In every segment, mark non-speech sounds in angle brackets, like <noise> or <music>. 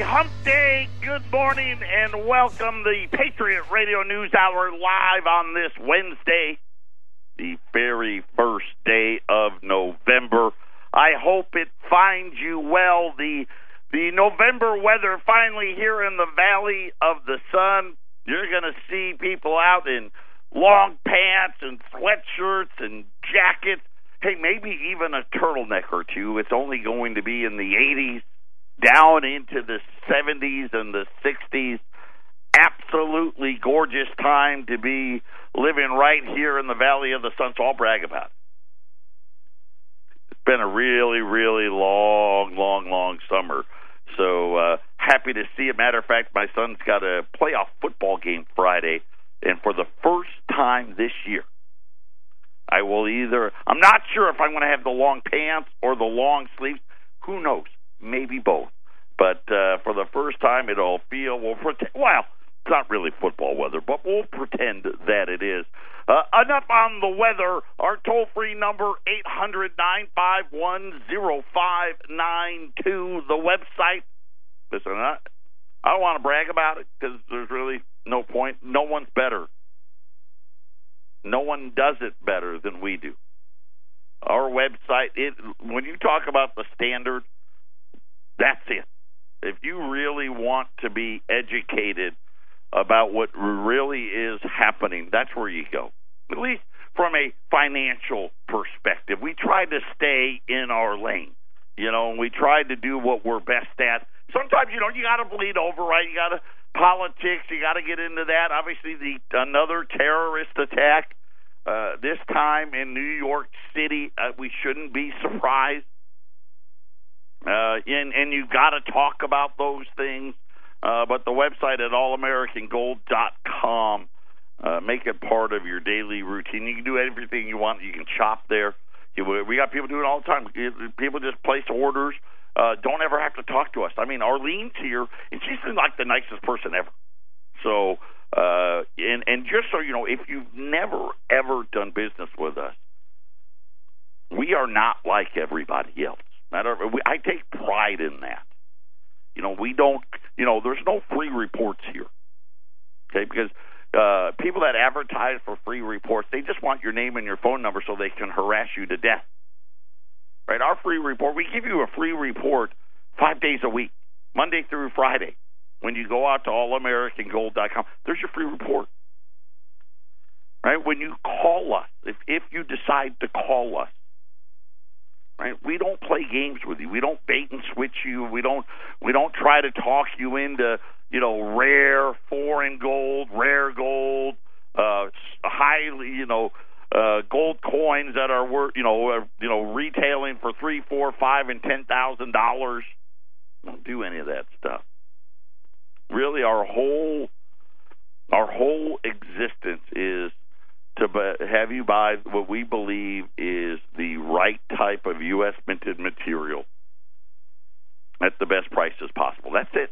Hump Day. Good morning and welcome the Patriot Radio News Hour live on this Wednesday, the very first day of November. I hope it finds you well. The the November weather finally here in the Valley of the Sun. You're going to see people out in long pants and sweatshirts and jackets. Hey, maybe even a turtleneck or two. It's only going to be in the 80s down into the 70s and the 60s. Absolutely gorgeous time to be living right here in the Valley of the Sun, so I'll brag about it. It's been a really, really long, long, long summer. So uh, happy to see it. Matter of fact, my son's got a playoff football game Friday, and for the first time this year, I will either. I'm not sure if I'm going to have the long pants or the long sleeves. Who knows? Maybe both. But uh, for the first time, it'll feel we'll pretend. Well, it's not really football weather, but we'll pretend that it is. Uh, enough on the weather. Our toll free number eight hundred nine five one zero five nine two. The website. Listen, I, I don't want to brag about it because there's really no point. No one's better. No one does it better than we do. Our website. It when you talk about the standard that's it. If you really want to be educated about what really is happening, that's where you go. At least from a financial perspective. We try to stay in our lane. You know, and we try to do what we're best at. Sometimes, you know, you got to bleed over, right? You got to politics. You got to get into that. Obviously, the another terrorist attack uh, this time in New York City. Uh, we shouldn't be surprised. Uh, and and you got to talk about those things. Uh, but the website at allamericangold.com, uh, make it part of your daily routine. You can do everything you want. You can shop there. You, we got people doing it all the time. People just place orders. Uh, don't ever have to talk to us. I mean, Arlene's here, and she's like the nicest person ever. So, uh, and and just so you know, if you've never ever done business with us, we are not like everybody else. Matter of, I take pride in that. You know, we don't. You know, there's no free reports here. Okay, because uh, people that advertise for free reports, they just want your name and your phone number so they can harass you to death. Right? Our free report, we give you a free report five days a week, Monday through Friday. When you go out to allamericangold.com, there's your free report. Right? When you call us, if if you decide to call us, right? We don't play games with you. We don't bait and switch you. We don't we don't try to talk you into you know rare foreign gold, rare gold, uh, highly you know uh, gold coins that are worth you know uh, you know retailing for three, four, five, and ten thousand dollars. Don't do any of that stuff. Really, our whole our whole existence is to have you buy what we believe is the right type of U.S. minted material at the best prices possible. That's it.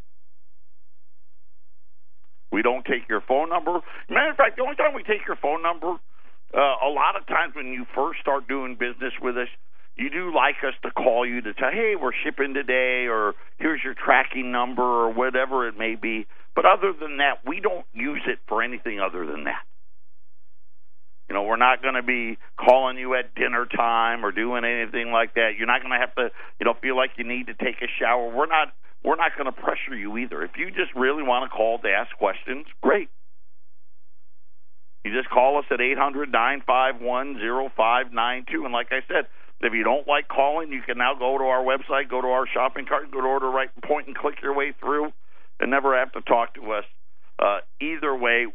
We don't take your phone number. Matter of fact, the only time we take your phone number, uh, a lot of times when you first start doing business with us, you do like us to call you to tell, hey, we're shipping today, or here's your tracking number, or whatever it may be. But other than that, we don't use it for anything other than that. You know, we're not going to be calling you at dinner time or doing anything like that. You're not going to have to, you know, feel like you need to take a shower. We're not we're not going to pressure you either. If you just really want to call to ask questions, great. You just call us at eight hundred nine five one zero five nine two, and like I said, if you don't like calling, you can now go to our website, go to our shopping cart, go to order right point and click your way through, and never have to talk to us. Uh, either way,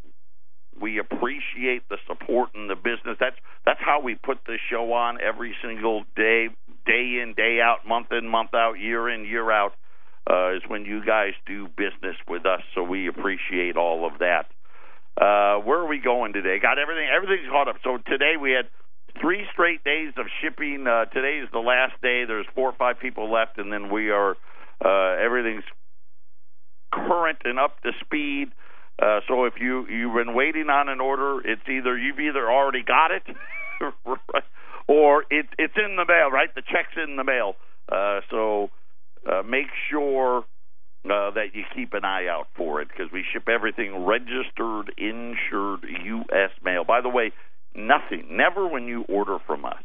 we appreciate the support and the business. That's that's how we put this show on every single day, day in, day out, month in, month out, year in, year out. Uh, is when you guys do business with us. So we appreciate all of that. Uh, where are we going today? Got everything. Everything's caught up. So today we had three straight days of shipping. Uh, today is the last day. There's four or five people left, and then we are uh, everything's current and up to speed. Uh, so if you you've been waiting on an order, it's either you've either already got it, <laughs> or it, it's in the mail. Right, the check's in the mail. Uh, so uh, make sure uh, that you keep an eye out for it because we ship everything registered, insured U.S. mail. By the way, nothing, never when you order from us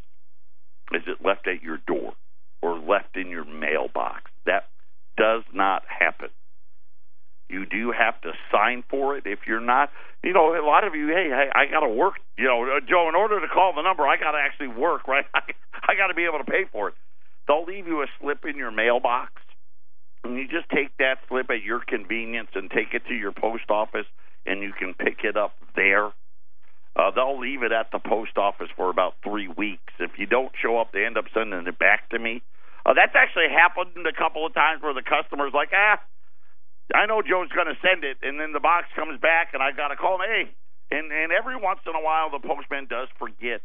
is it left at your door or left in your mailbox. That does not happen. You do have to sign for it. If you're not, you know, a lot of you, hey, hey I got to work. You know, uh, Joe, in order to call the number, I got to actually work, <laughs> right? I got to be able to pay for it. They'll leave you a slip in your mailbox, and you just take that slip at your convenience and take it to your post office, and you can pick it up there. Uh, they'll leave it at the post office for about three weeks. If you don't show up, they end up sending it back to me. Uh, that's actually happened a couple of times where the customer's like, ah, I know Joe's going to send it, and then the box comes back, and I got to call him. Hey, and and every once in a while, the postman does forget.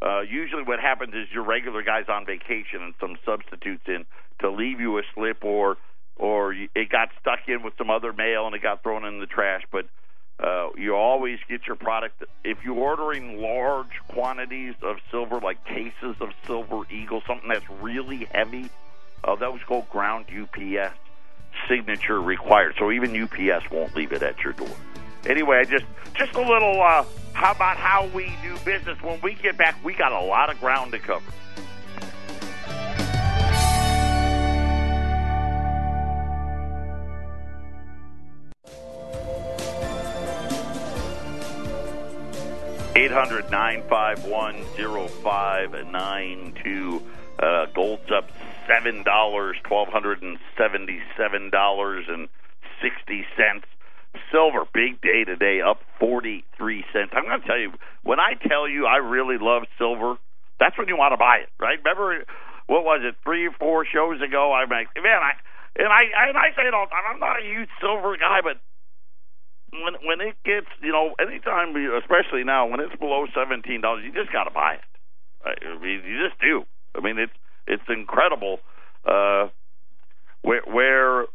Uh, usually, what happens is your regular guy's on vacation, and some substitutes in to leave you a slip, or or it got stuck in with some other mail, and it got thrown in the trash. But uh, you always get your product if you're ordering large quantities of silver, like cases of Silver Eagle, something that's really heavy. Uh, those go ground UPS signature required. So even UPS won't leave it at your door. Anyway, I just just a little uh, how about how we do business. When we get back, we got a lot of ground to cover. Eight hundred nine five one zero five nine two. Uh, gold's up seven dollars, twelve hundred and seventy-seven dollars and sixty cents. Silver, big day today, up forty-three cents. I'm going to tell you, when I tell you I really love silver, that's when you want to buy it, right? Remember, what was it, three or four shows ago? I'm like, man, I and I and I say it all the time. I'm not a huge silver guy, but when when it gets, you know, anytime, especially now when it's below seventeen dollars, you just got to buy it. I mean, you just do. I mean, it's it's incredible uh, where, where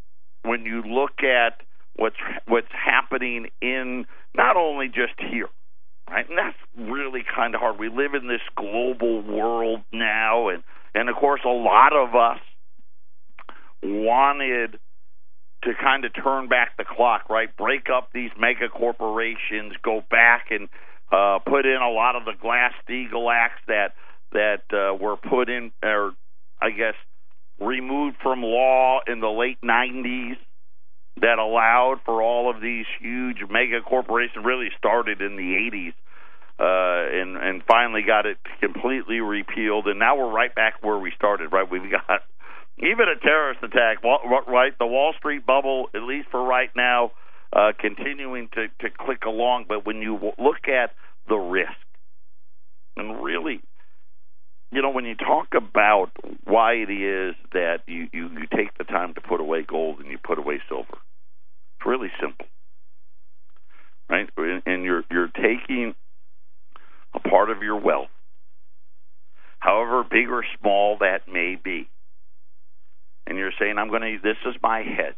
when you look at what's what's happening in not only just here, right? And that's really kind of hard. We live in this global world now, and and of course, a lot of us wanted to kind of turn back the clock, right? Break up these mega corporations, go back and uh, put in a lot of the Glass Steagall acts that that uh, were put in or I guess, removed from law in the late 90s that allowed for all of these huge mega corporations really started in the 80s uh, and and finally got it completely repealed. And now we're right back where we started right? We've got <laughs> even a terrorist attack right? The Wall Street bubble at least for right now uh, continuing to to click along. But when you look at the risk and really you know, when you talk about why it is that you, you, you take the time to put away gold and you put away silver, it's really simple, right? And you're you're taking a part of your wealth, however big or small that may be, and you're saying, "I'm going to. This is my hedge,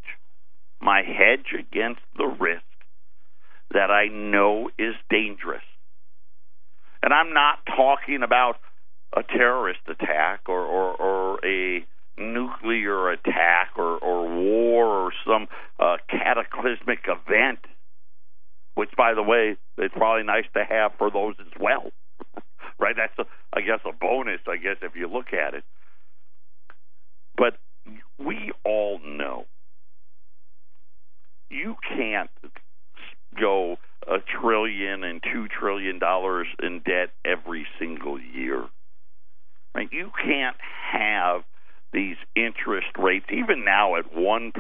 my hedge against the risk that I know is dangerous." And I'm not talking about a terrorist attack or, or, or a nuclear attack or, or war or some uh, cataclysmic event, which, by the way, it's probably nice to have for those as well. <laughs> right? That's, a, I guess, a bonus, I guess, if you look at it. But we all know you can't go a trillion and two trillion dollars in debt every single year. Right? You can't have these interest rates, even now at 1%.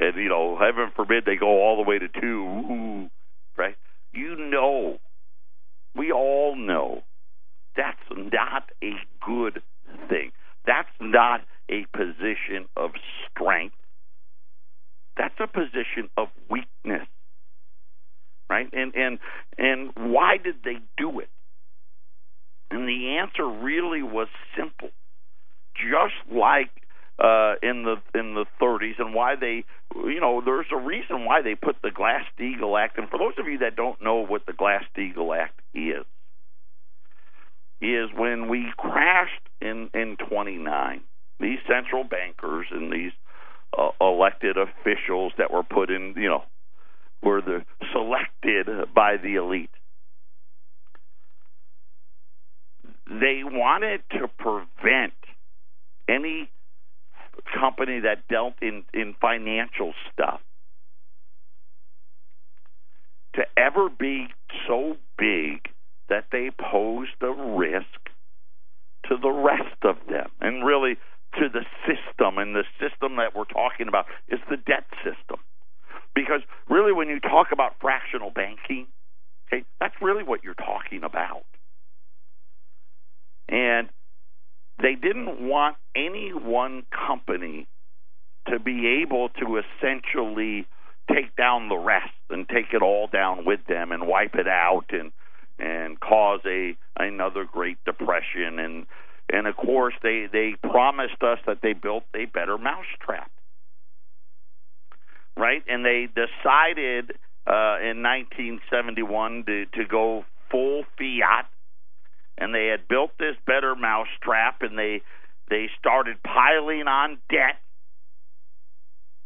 And, you know, heaven forbid they go all the way to 2 Ooh, right? You know, we all know that's not a good thing. That's not a position of strength. That's a position of weakness. Right? And and and why did they do it? Answer really was simple. Just like uh, in the in the 30s, and why they, you know, there's a reason why they put the Glass Steagall Act. And for those of you that don't know what the Glass Steagall Act is, is when we crashed in in 29, these central bankers and these uh, elected officials that were put in, you know, were the selected by the elite. They wanted to prevent any company that dealt in, in financial stuff to ever be so big that they posed a risk to the rest of them and really to the system. And the system that we're talking about is the debt system. Because really, when you talk about fractional banking, okay, that's really what you're talking about. And they didn't want any one company to be able to essentially take down the rest and take it all down with them and wipe it out and and cause a another great depression. And and of course they they promised us that they built a better mousetrap. Right? And they decided uh in 1971 to to go full fiat and they had built this better mousetrap and they they started piling on debt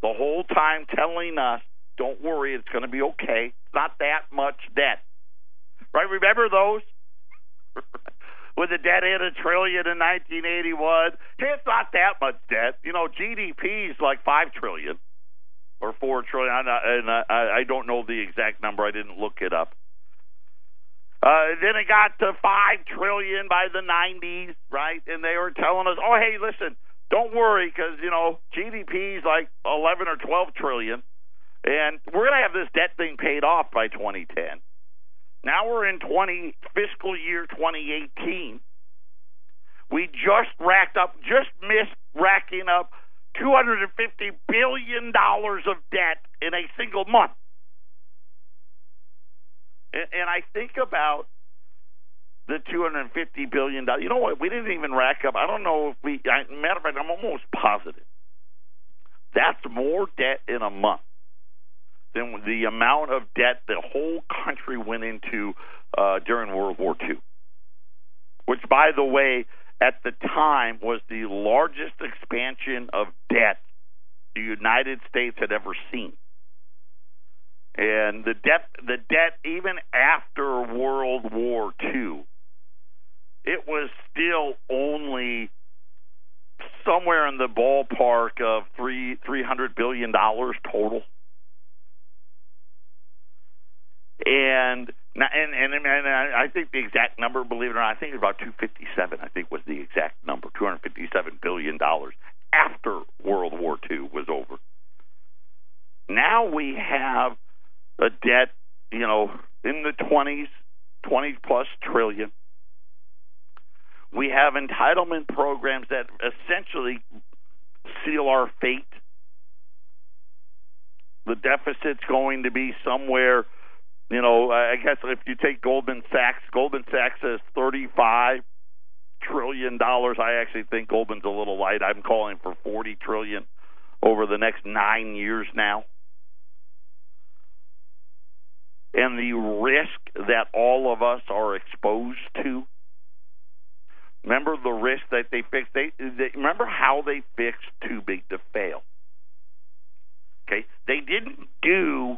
the whole time telling us don't worry it's going to be okay. It's not that much debt. Right? Remember those? <laughs> With the debt hit a trillion in 1981 it's not that much debt. You know gdp is like 5 trillion or 4 trillion. And I don't know the exact number. I didn't look it up uh, then it got to five trillion by the 90s, right? And they were telling us, "Oh, hey, listen, don't worry, because you know GDP is like 11 or 12 trillion, and we're gonna have this debt thing paid off by 2010." Now we're in 20 fiscal year 2018. We just racked up, just missed racking up 250 billion dollars of debt in a single month. And, and I think about the 250 billion dollars. You know what? We didn't even rack up. I don't know if we. I, matter of fact, I'm almost positive that's more debt in a month than the amount of debt the whole country went into uh, during World War II. Which, by the way, at the time was the largest expansion of debt the United States had ever seen and the debt the debt even after World War II, it was still only somewhere in the ballpark of three three hundred billion dollars total. And and and, and I think the exact number, believe it or not, I think it's about two fifty seven. I think was the exact number, two hundred fifty seven billion dollars after World War II was over. Now we have a debt, you know, in the 20s, 20 plus trillion. We have entitlement programs that essentially seal our fate. The deficit's going to be somewhere, you know, I guess if you take Goldman Sachs, Goldman Sachs says 35 trillion dollars. I actually think Goldman's a little light. I'm calling for 40 trillion over the next 9 years now and the risk that all of us are exposed to. Remember the risk that they fixed. They, they remember how they fixed too big to fail. Okay, they didn't do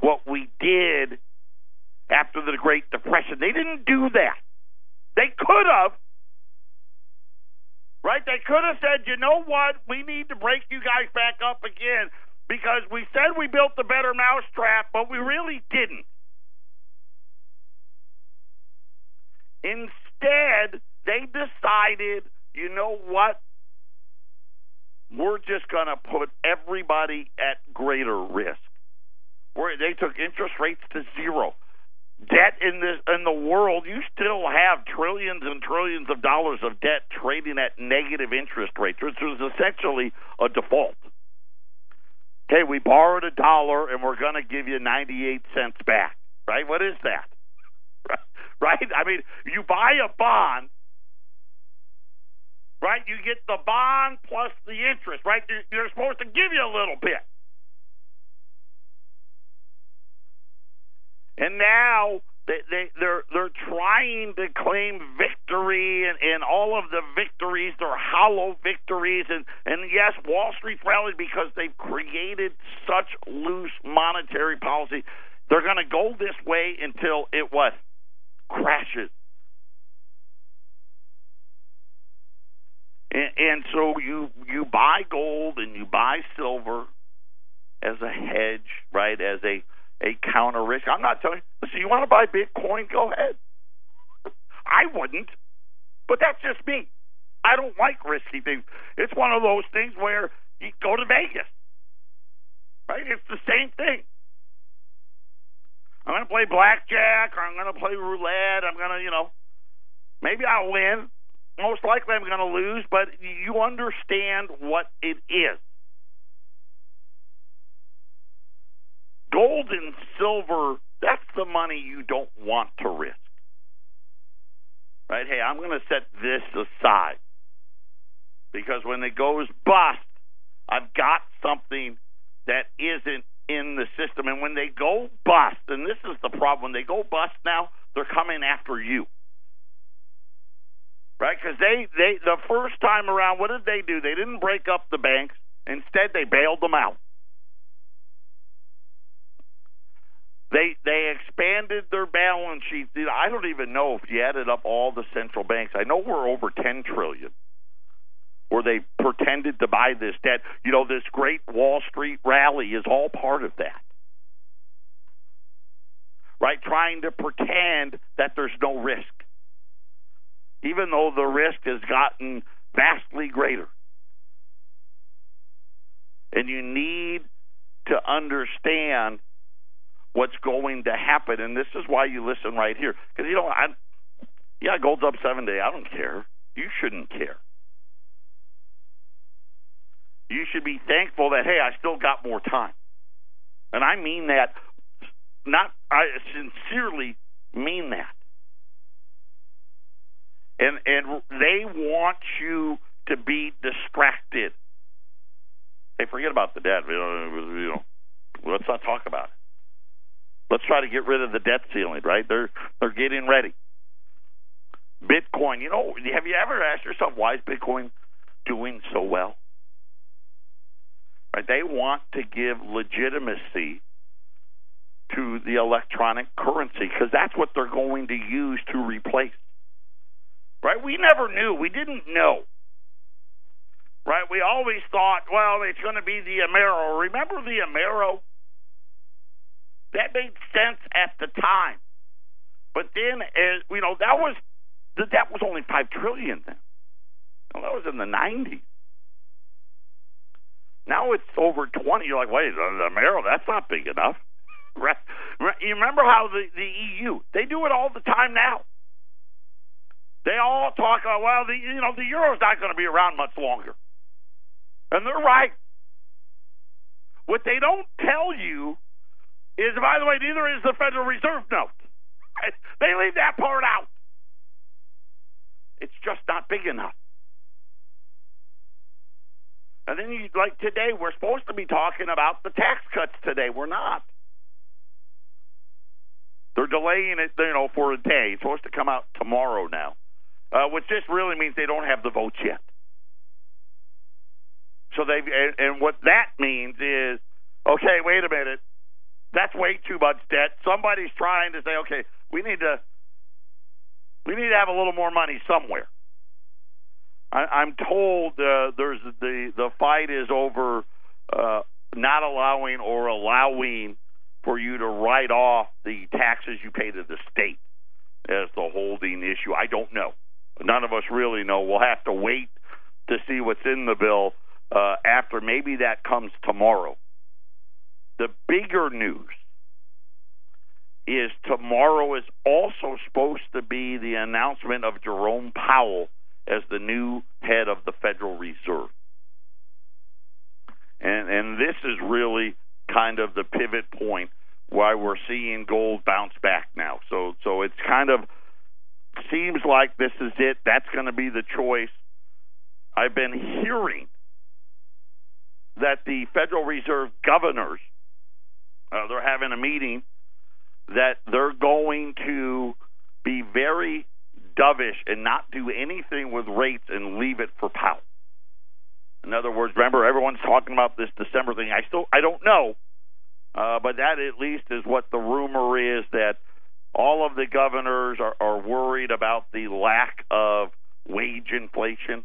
what we did after the Great Depression. They didn't do that. They could have. Right? They could have said, you know what? We need to break you guys back up again because we said we built the better mousetrap, but we really didn't. Instead, they decided, you know what? We're just going to put everybody at greater risk. Where they took interest rates to zero. Debt in this in the world, you still have trillions and trillions of dollars of debt trading at negative interest rates, which was essentially a default. Okay, we borrowed a dollar and we're going to give you 98 cents back. Right? What is that? <laughs> right? I mean, you buy a bond, right? You get the bond plus the interest, right? They're supposed to give you a little bit. And now they, they they're they're trying to claim victory and, and all of the victories victories, they're hollow victories, and and yes, Wall Street rallied because they've created such loose monetary policy. They're going to go this way until it what crashes. And, and so you you buy gold and you buy silver as a hedge, right? As a a counter risk. I'm not telling you. Listen, you want to buy Bitcoin? Go ahead. I wouldn't, but that's just me. I don't like risky things. It's one of those things where you go to Vegas, right? It's the same thing. I'm going to play blackjack or I'm going to play roulette. I'm going to, you know, maybe I'll win. Most likely I'm going to lose, but you understand what it is. Gold and silver, that's the money you don't want to risk. Right? Hey, I'm going to set this aside because when it goes bust, I've got something that isn't in the system. And when they go bust, and this is the problem, they go bust now, they're coming after you. Right? Because they, they, the first time around, what did they do? They didn't break up the banks. Instead, they bailed them out. They they expanded their balance sheet. I don't even know if you added up all the central banks. I know we're over ten trillion. Where they pretended to buy this debt. You know, this great Wall Street rally is all part of that. Right? Trying to pretend that there's no risk. Even though the risk has gotten vastly greater. And you need to understand what's going to happen. And this is why you listen right here. Because, you know, I, yeah, gold's up seven day. I don't care. You shouldn't care. You should be thankful that, hey, I still got more time. And I mean that, not, I sincerely mean that. And, and they want you to be distracted. Hey, forget about the debt. You know, you know, let's not talk about it. Let's try to get rid of the debt ceiling, right? They're they're getting ready. Bitcoin, you know, have you ever asked yourself why is Bitcoin doing so well? Right? They want to give legitimacy to the electronic currency because that's what they're going to use to replace. Right? We never knew. We didn't know. Right? We always thought, well, it's going to be the Amero. Remember the Amero? That made sense at the time. But then, as you know, that was debt was only five trillion then. Well, that was in the nineties. Now it's over twenty. You're like, wait, the, the that's not big enough. Right? You remember how the the EU they do it all the time now. They all talk about well, the you know the euro's not going to be around much longer, and they're right. What they don't tell you is, by the way, neither is the Federal Reserve note. They leave that part out. It's just not big enough. And then, you, like today, we're supposed to be talking about the tax cuts today. We're not. They're delaying it, you know, for a day. It's supposed to come out tomorrow now, uh, which just really means they don't have the votes yet. So they and, and what that means is, okay, wait a minute. That's way too much debt. Somebody's trying to say, okay, we need to we need to have a little more money somewhere. I, am told uh, there's the the fight is over uh, not allowing or allowing for you to write off the taxes you pay to the state as the holding issue. I don't know. None of us really know. We'll have to wait to see what's in the bill uh, after. Maybe that comes tomorrow. The bigger news is tomorrow is also supposed to be the announcement of Jerome Powell as the new head of the Federal Reserve. And and this is really kind of the pivot point why we're seeing gold bounce back now. So so it's kind of seems like this is it. That's going to be the choice. I've been hearing that the Federal Reserve governors uh, they're having a meeting that they're going to be very dovish and not do anything with rates and leave it for Powell. In other words, remember everyone's talking about this December thing. I still I don't know, uh, but that at least is what the rumor is that all of the governors are, are worried about the lack of wage inflation.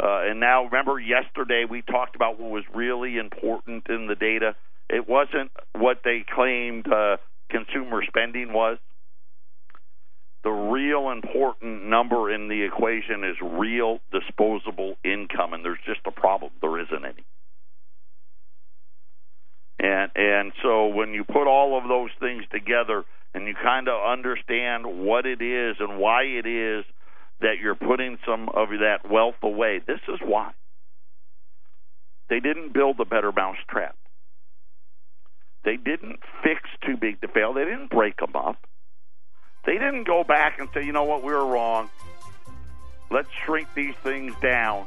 Uh, and now, remember, yesterday we talked about what was really important in the data. It wasn't what they claimed uh, consumer spending was. The real important number in the equation is real disposable income, and there's just a problem. There isn't any. And and so when you put all of those things together and you kind of understand what it is and why it is that you're putting some of that wealth away, this is why. They didn't build a better mousetrap. They didn't fix too big to fail. They didn't break them up. They didn't go back and say, you know what, we were wrong. Let's shrink these things down.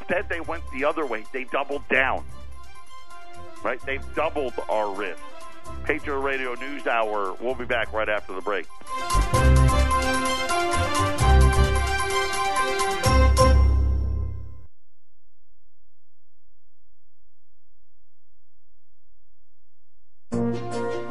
Instead, they went the other way. They doubled down. Right? They've doubled our risk. Patriot Radio News Hour. We'll be back right after the break.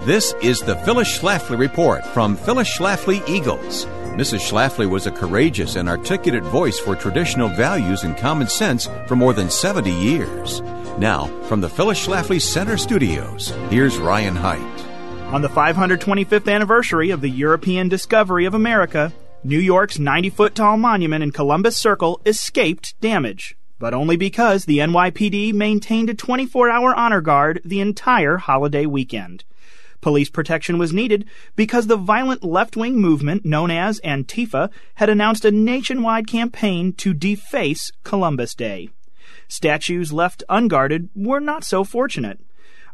This is the Phyllis Schlafly Report from Phyllis Schlafly Eagles. Mrs. Schlafly was a courageous and articulate voice for traditional values and common sense for more than 70 years. Now, from the Phyllis Schlafly Center Studios, here's Ryan Haidt. On the 525th anniversary of the European discovery of America, New York's 90 foot tall monument in Columbus Circle escaped damage, but only because the NYPD maintained a 24 hour honor guard the entire holiday weekend. Police protection was needed because the violent left wing movement known as Antifa had announced a nationwide campaign to deface Columbus Day. Statues left unguarded were not so fortunate.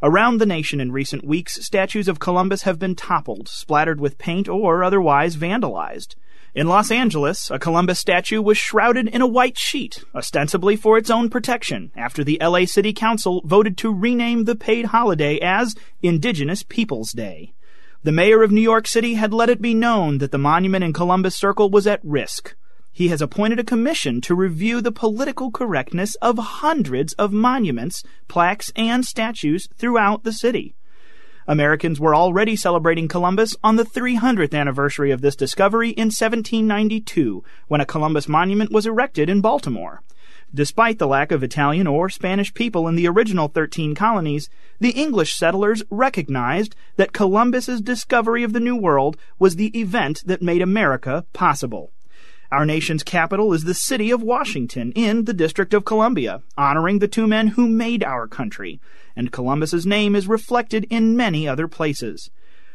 Around the nation in recent weeks, statues of Columbus have been toppled, splattered with paint, or otherwise vandalized. In Los Angeles, a Columbus statue was shrouded in a white sheet, ostensibly for its own protection, after the LA City Council voted to rename the paid holiday as Indigenous Peoples Day. The mayor of New York City had let it be known that the monument in Columbus Circle was at risk. He has appointed a commission to review the political correctness of hundreds of monuments, plaques, and statues throughout the city. Americans were already celebrating Columbus on the 300th anniversary of this discovery in 1792, when a Columbus monument was erected in Baltimore. Despite the lack of Italian or Spanish people in the original 13 colonies, the English settlers recognized that Columbus's discovery of the New World was the event that made America possible. Our nation's capital is the city of Washington in the District of Columbia, honoring the two men who made our country, and Columbus's name is reflected in many other places.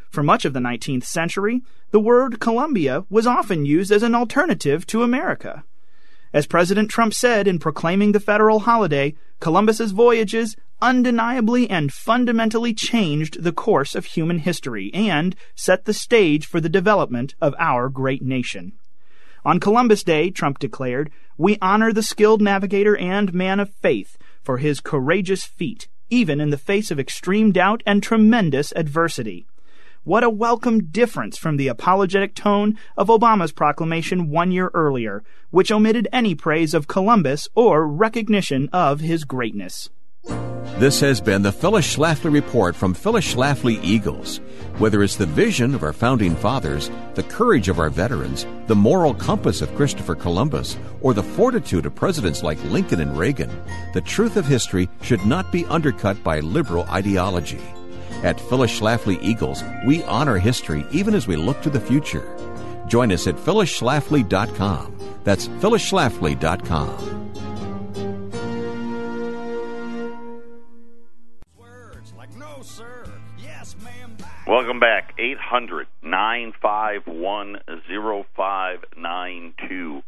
For much of the 19th century, the word Columbia was often used as an alternative to America. As President Trump said in proclaiming the federal holiday, Columbus's voyages undeniably and fundamentally changed the course of human history and set the stage for the development of our great nation. On Columbus Day, Trump declared, we honor the skilled navigator and man of faith for his courageous feat, even in the face of extreme doubt and tremendous adversity. What a welcome difference from the apologetic tone of Obama's proclamation one year earlier, which omitted any praise of Columbus or recognition of his greatness. This has been the Phyllis Schlafly Report from Phyllis Schlafly Eagles. Whether it's the vision of our founding fathers, the courage of our veterans, the moral compass of Christopher Columbus, or the fortitude of presidents like Lincoln and Reagan, the truth of history should not be undercut by liberal ideology. At Phyllis Schlafly Eagles, we honor history even as we look to the future. Join us at phyllisschlafly.com. That's phyllisschlafly.com. Welcome back. 800 951 0592.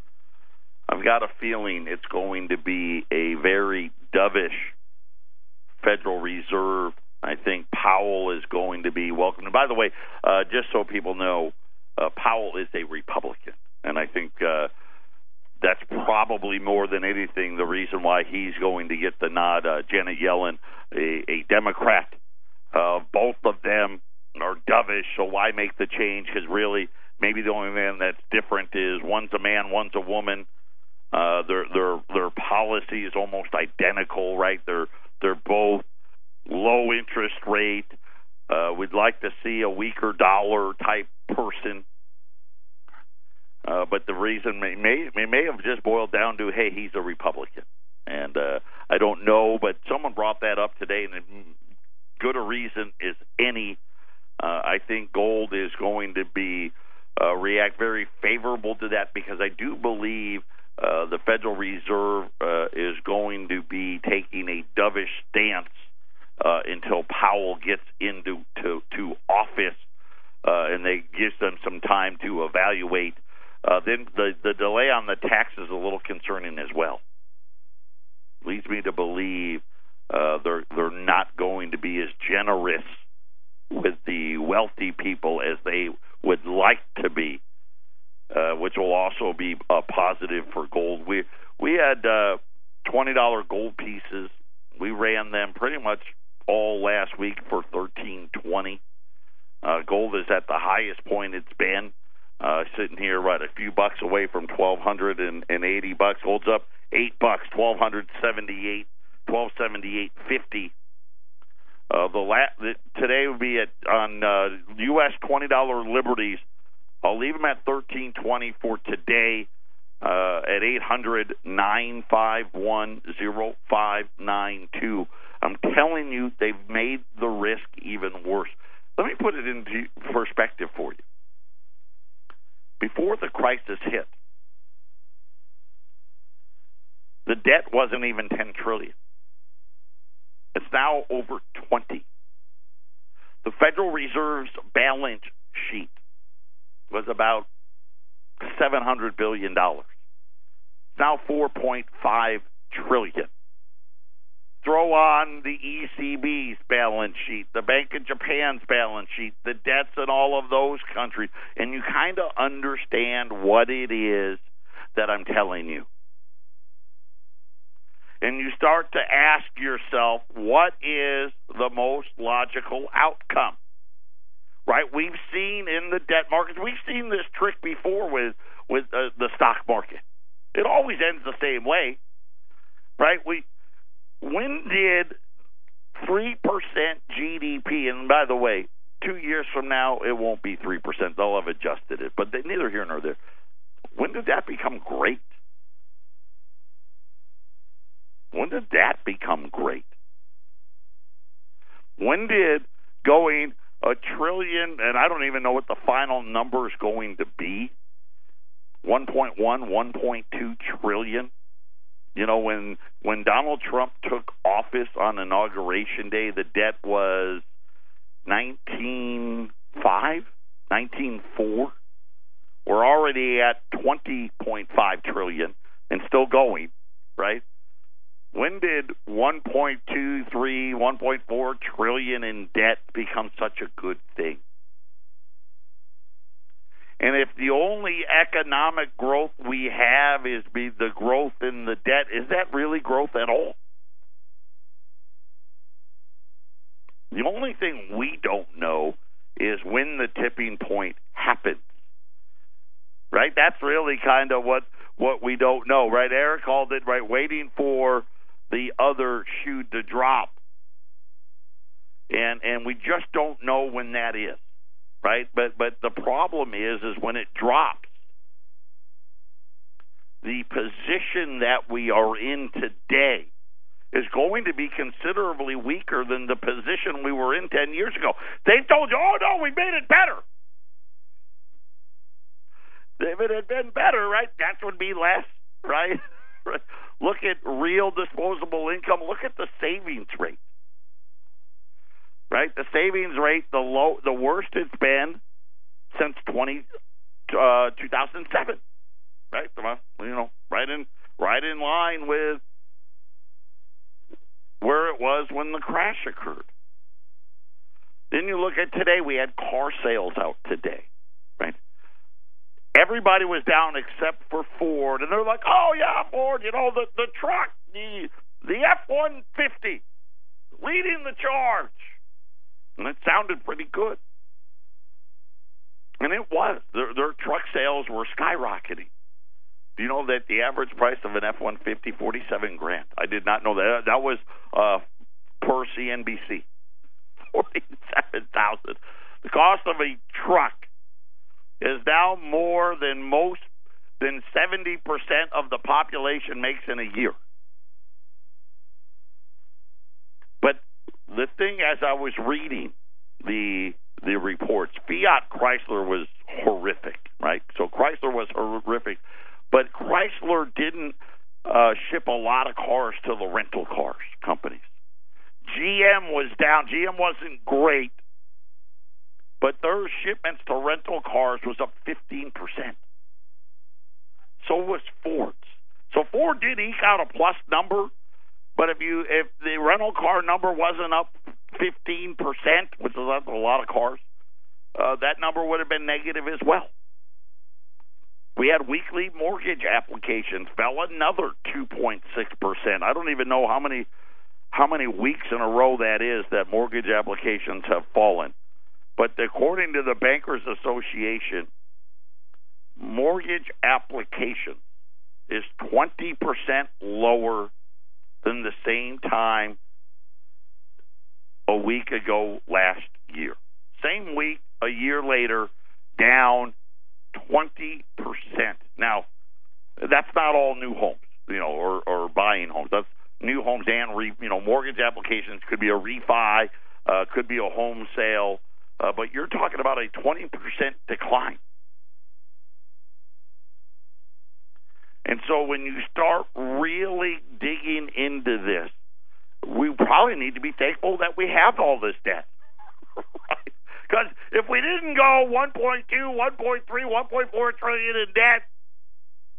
I've got a feeling it's going to be a very dovish Federal Reserve. I think Powell is going to be welcome. And by the way, uh, just so people know, uh, Powell is a Republican. And I think uh, that's probably more than anything the reason why he's going to get the nod. Uh, Janet Yellen, a, a Democrat. Uh, both of them are dovish, so why make the change? Because really, maybe the only thing that's different is one's a man, one's a woman. Uh, their their their policy is almost identical, right? They're they're both low interest rate. Uh, we'd like to see a weaker dollar type person. Uh, but the reason may, may may have just boiled down to, hey, he's a Republican, and uh, I don't know, but someone brought that up today, and good a reason as any. Uh, I think gold is going to be uh, react very favorable to that because I do believe uh, the Federal Reserve uh, is going to be taking a dovish stance uh, until Powell gets into to, to office, uh, and they gives them some time to evaluate. Then the the delay on the tax is a little concerning as well. Leads me to believe they're they're not going to be as generous with the wealthy people as they would like to be, uh, which will also be a positive for gold. We we had uh, twenty dollar gold pieces. We ran them pretty much all last week for thirteen twenty. Uh, gold is at the highest point it's been. Uh, sitting here right a few bucks away from twelve hundred and eighty bucks. Gold's up eight bucks, twelve hundred seventy eight, twelve seventy eight fifty. Uh, the, la- today would be at on uh, U.S. twenty dollar liberties. I'll leave them at thirteen twenty for today. Uh, at eight hundred nine five one zero five nine two. I'm telling you, they've made the risk even worse. Let me put it into perspective for you. Before the crisis hit, the debt wasn't even 10 trillion. It's now over 20. The Federal Reserve's balance sheet was about 700 billion dollars. It's now 4.5 trillion. Throw on the ECB's balance sheet, the Bank of Japan's balance sheet, the debts in all of those countries, and you kind of understand what it is that I'm telling you. And you start to ask yourself, what is the most logical outcome? Right? We've seen in the debt markets, we've seen this trick before with with uh, the stock market. It always ends the same way, right? We when did 3% GDP, and by the way, two years from now, it won't be 3%. They'll have adjusted it, but they, neither here nor there. When did that become great? When did that become great? When did going a trillion, and I don't even know what the final number is going to be, 1.1, 1.2 trillion, you know, when when Donald Trump took office on inauguration day, the debt was 19.5, 19.4. We're already at twenty point five trillion and still going, right? When did 1.23, 1.4 trillion in debt become such a good thing? And if the only economic growth we have is be the growth in the debt, is that really growth at all? The only thing we don't know is when the tipping point happens. Right? That's really kind of what what we don't know, right? Eric called it right waiting for the other shoe to drop. And and we just don't know when that is right? But but the problem is is when it drops, the position that we are in today is going to be considerably weaker than the position we were in 10 years ago. They told you, "Oh no, we made it better." If it had been better, right, that would be less, right? <laughs> look at real disposable income. Look at the savings rate right? The savings rate, the low, the worst it's been since 20, uh, 2007, right? You know, right in, right in line with where it was when the crash occurred. Then you look at today, we had car sales out today? Everybody was down except for Ford, and they're like, "Oh yeah, Ford, you know the the truck, the the F one fifty, leading the charge." and it sounded pretty good. And it was. Their, their truck sales were skyrocketing. Do you know that the average price of an F one fifty forty seven grand? I did not know that. That was uh, per CNBC. <laughs> Forty seven thousand. The cost of a truck is now more than most than seventy percent of the population makes in a year. But the thing, as I was reading the the reports, Fiat Chrysler was horrific, right? So Chrysler was horrific, but Chrysler didn't uh, ship a lot of cars to the rental cars companies. GM was down. GM wasn't great, but their shipments to rental cars was up 15%. So was Ford's. So Ford did eke out a plus number, but if you if the rental car number wasn't up 15%, which is a lot of cars, uh, that number would have been negative as well. We had weekly mortgage applications fell another 2.6%. I don't even know how many how many weeks in a row that is that mortgage applications have fallen. But according to the Bankers Association, mortgage application is 20% lower than the same time a week ago last year. Same week, a year later, down 20%. Now, that's not all new homes, you know, or, or buying homes. That's new homes and, re, you know, mortgage applications could be a refi, uh, could be a home sale, uh, but you're talking about a 20% decline. And so when you start really digging into this, we probably need to be thankful that we have all this debt. <laughs> Because if we didn't go 1.2, 1.3, 1.4 trillion in debt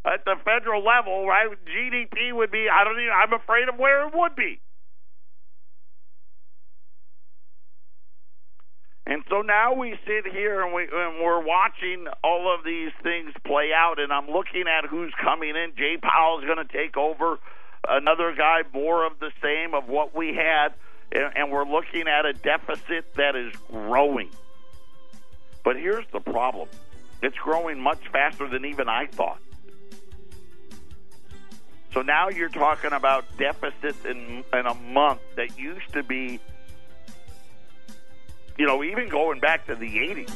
at the federal level, right, GDP would be, I don't even, I'm afraid of where it would be. And so now we sit here and, we, and we're watching all of these things play out, and I'm looking at who's coming in. Jay Powell is going to take over. Another guy, more of the same of what we had, and, and we're looking at a deficit that is growing. But here's the problem it's growing much faster than even I thought. So now you're talking about deficits in, in a month that used to be you know, even going back to the 80s,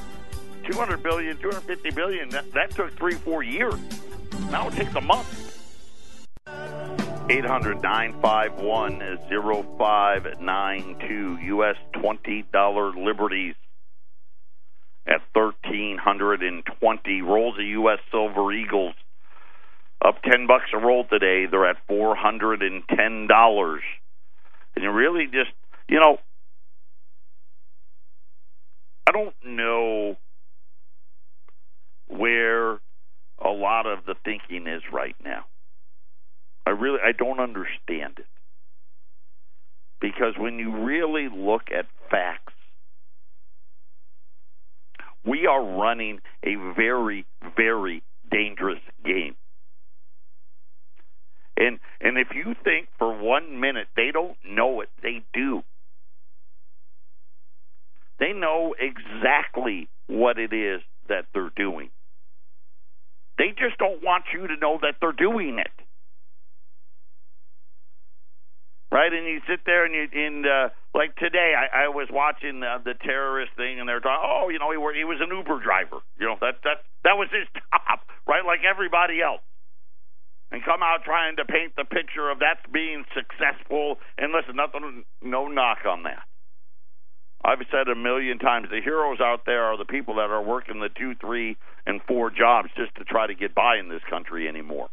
200 billion, 250 billion, that, that took three, four years. Now it takes a month. 800 951 0592. U.S. $20 liberties at 1320 Rolls of U.S. Silver Eagles up 10 bucks a roll today. They're at $410. And you really just, you know, I don't know where a lot of the thinking is right now. I really I don't understand it. Because when you really look at facts, we are running a very very dangerous game. And and if you think for 1 minute they don't know it, they do. They know exactly what it is that they're doing. They just don't want you to know that they're doing it. Right, and you sit there and you, and uh, like today, I, I was watching uh, the terrorist thing, and they're talking. Oh, you know, he, were, he was an Uber driver. You know, that that that was his <laughs> job, right? Like everybody else and come out trying to paint the picture of that's being successful. And listen, nothing, no knock on that. I've said a million times the heroes out there are the people that are working the two, three, and four jobs just to try to get by in this country anymore.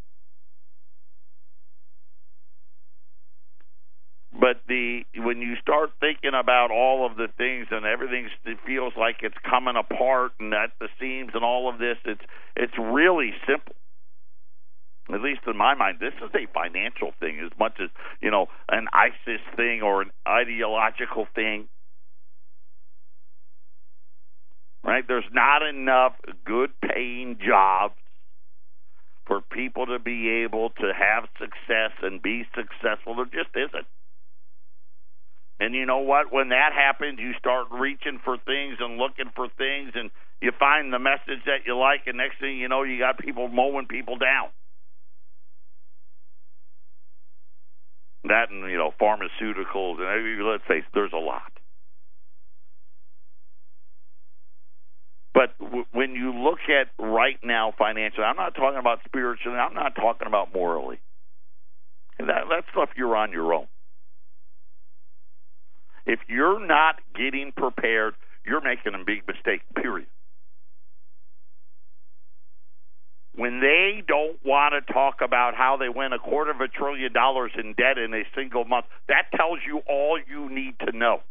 But the when you start thinking about all of the things and everything feels like it's coming apart and at the seams and all of this, it's it's really simple. At least in my mind, this is a financial thing as much as you know an ISIS thing or an ideological thing right? There's not enough good paying jobs for people to be able to have success and be successful. There just isn't. And you know what? When that happens, you start reaching for things and looking for things, and you find the message that you like, and next thing you know, you got people mowing people down. That and you know pharmaceuticals and let's it, there's a lot. But w- when you look at right now financially, I'm not talking about spiritually. I'm not talking about morally. That that stuff you're on your own. If you're not getting prepared, you're making a big mistake. Period. when they don't want to talk about how they win a quarter of a trillion dollars in debt in a single month, that tells you all you need to know.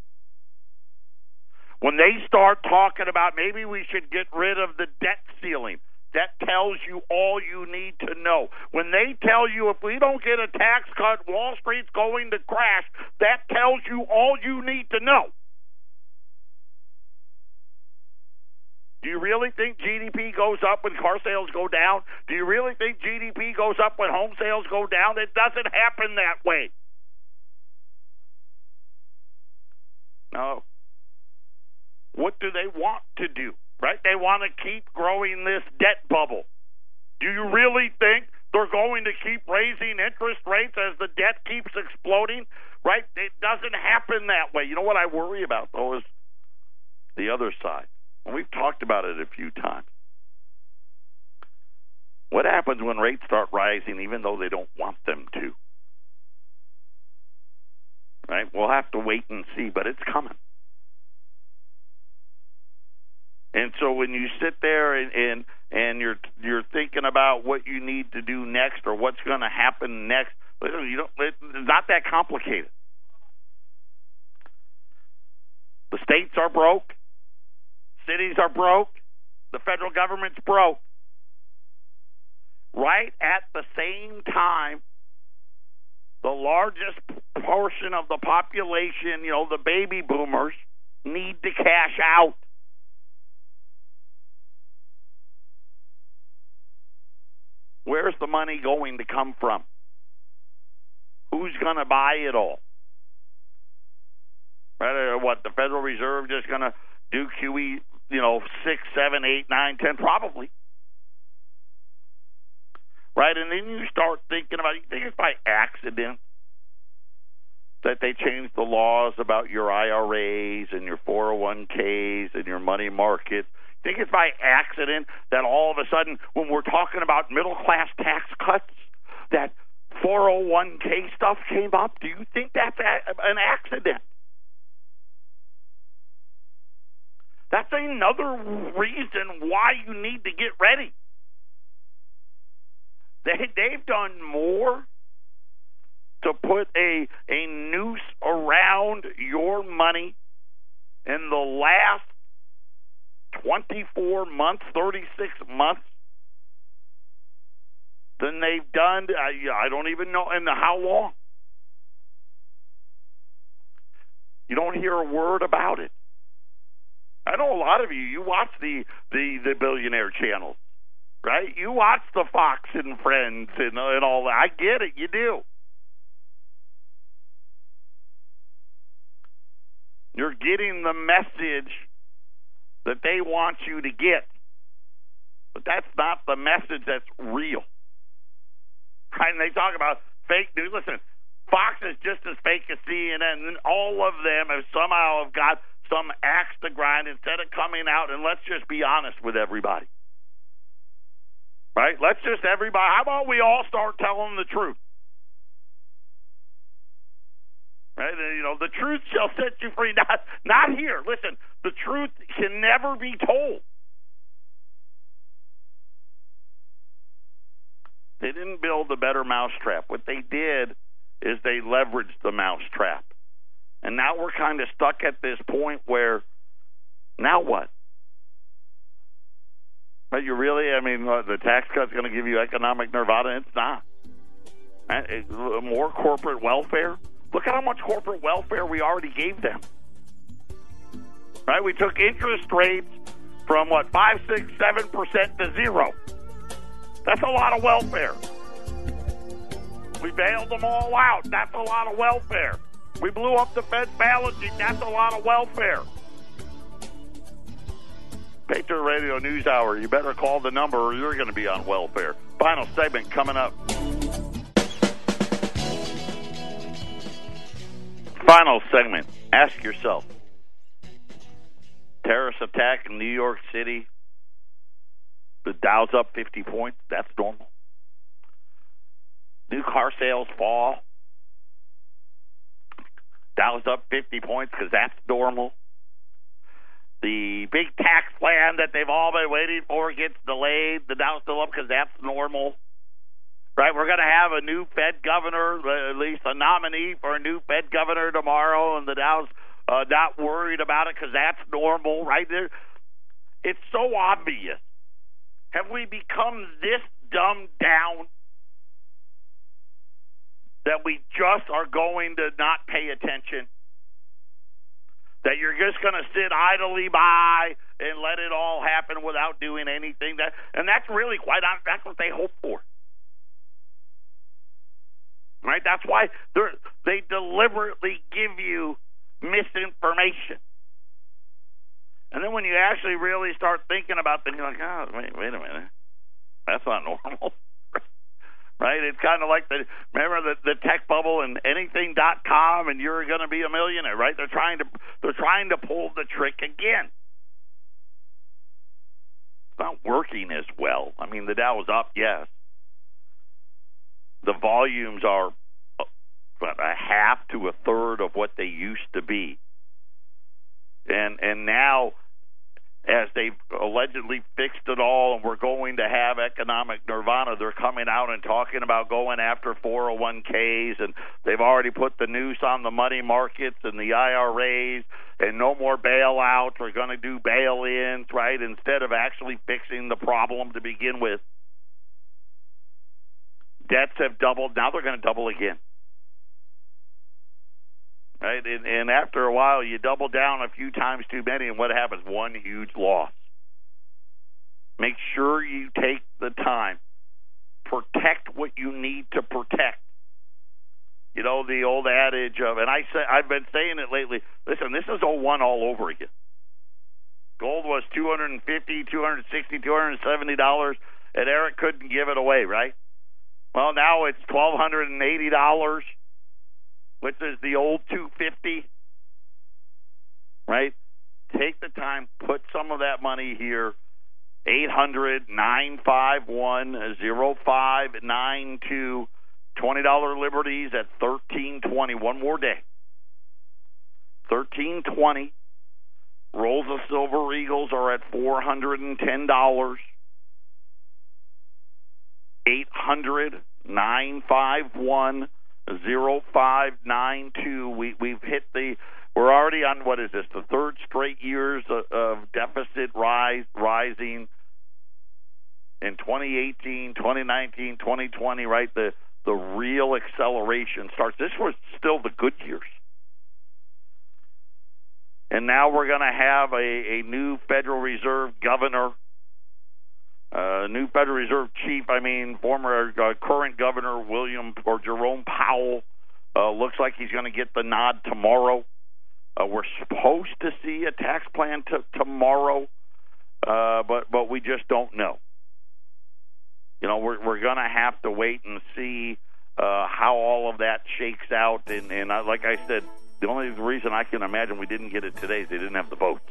When they start talking about maybe we should get rid of the debt ceiling, that tells you all you need to know. When they tell you if we don't get a tax cut, Wall Street's going to crash, that tells you all you need to know. Do you really think GDP goes up when car sales go down? Do you really think GDP goes up when home sales go down? It doesn't happen that way. No. What do they want to do? Right? They want to keep growing this debt bubble. Do you really think they're going to keep raising interest rates as the debt keeps exploding? Right? It doesn't happen that way. You know what I worry about though is the other side and we've talked about it a few times. What happens when rates start rising even though they don't want them to? Right? We'll have to wait and see, but it's coming. And so when you sit there and, and and you're you're thinking about what you need to do next or what's going to happen next, you don't it's not that complicated. The states are broke. Cities are broke. The federal government's broke. Right at the same time, the largest portion of the population, you know, the baby boomers, need to cash out. Where's the money going to come from? Who's going to buy it all? Right, uh, what the Federal Reserve just going to do QE you know, six, seven, eight, nine, ten, probably. Right? And then you start thinking about you think it's by accident that they changed the laws about your IRAs and your 401ks and your money market. Think it's by accident that all of a sudden, when we're talking about middle class tax cuts, that 401k stuff came up? Do you think that's an accident? That's another reason why you need to get ready. They they've done more to put a a noose around your money in the last 24 months, 36 months than they've done. I, I don't even know in how long. You don't hear a word about it. I know a lot of you. You watch the the the billionaire channels, right? You watch the Fox and Friends and and all that. I get it. You do. You're getting the message that they want you to get, but that's not the message that's real. Right? And they talk about fake news. Listen, Fox is just as fake as CNN, and all of them have somehow have got some axe to grind instead of coming out and let's just be honest with everybody. Right? Let's just everybody. How about we all start telling the truth? Right? You know, the truth shall set you free. <laughs> Not, not here. Listen, the truth can never be told. They didn't build a better mousetrap. What they did is they leveraged the mousetrap. And now we're kind of stuck at this point where now what? But you really, I mean, the tax cut's going to give you economic nirvana. It's not. Uh, more corporate welfare. Look at how much corporate welfare we already gave them. Right? We took interest rates from what five, six, seven percent to zero. That's a lot of welfare. We bailed them all out. That's a lot of welfare. We blew up the Fed's balance sheet. That's a lot of welfare. Patriot Radio News Hour. You better call the number or you're going to be on welfare. Final segment coming up. Final segment. Ask yourself terrorist attack in New York City, the Dow's up 50 points. That's normal. New car sales fall. Dow's up 50 points because that's normal. The big tax plan that they've all been waiting for gets delayed. The Dow's still up because that's normal. Right? We're going to have a new Fed governor, at least a nominee for a new Fed governor tomorrow, and the Dow's uh, not worried about it because that's normal, right? There, it's so obvious. Have we become this dumbed down that we just are going to not pay attention? That you're just going to sit idly by and let it all happen without doing anything? That and that's really quite. That's what they hope for right? That's why they deliberately give you misinformation. And then when you actually really start thinking about things, you're like, oh, wait, wait a minute, that's not normal. <laughs> right? It's kind of like the remember the the tech bubble and anything dot com and you're going to be a millionaire, right? They're trying to they're trying to pull the trick again. It's not working as well. I mean, the Dow is up, yes. The volumes are half to a third of what they used to be. And and now as they've allegedly fixed it all and we're going to have economic nirvana, they're coming out and talking about going after 401ks and they've already put the noose on the money markets and the IRAs and no more bailouts. We're going to do bail ins, right, instead of actually fixing the problem to begin with. Debts have doubled. Now they're going to double again right? And, and after a while, you double down a few times too many, and what happens? One huge loss. Make sure you take the time. Protect what you need to protect. You know the old adage of, and I say I've been saying it lately. Listen, this is 01 all over again. Gold was 250, 260, 270 dollars, and Eric couldn't give it away, right? Well, now it's twelve hundred and eighty dollars which is the old 250, right? Take the time, put some of that money here. 800 951 0592. $20 liberties at 1320. One more day. 1320. Rolls of Silver Eagles are at $410. 800 951 0592. We we've hit the we're already on what is this the third straight years of, of deficit rise rising in 2018, 2019, 2020, right? The the real acceleration starts. This was still the good years. And now we're going to have a, a new Federal Reserve governor uh, new Federal Reserve chief, I mean, former uh, current governor William or Jerome Powell, uh, looks like he's going to get the nod tomorrow. Uh, we're supposed to see a tax plan t- tomorrow, uh, but but we just don't know. You know, we're we're going to have to wait and see uh, how all of that shakes out. And and I, like I said, the only reason I can imagine we didn't get it today is they didn't have the votes.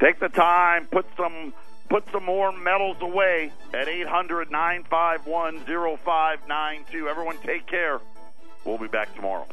Take the time, put some put some more metals away at 800 951 0592. Everyone, take care. We'll be back tomorrow.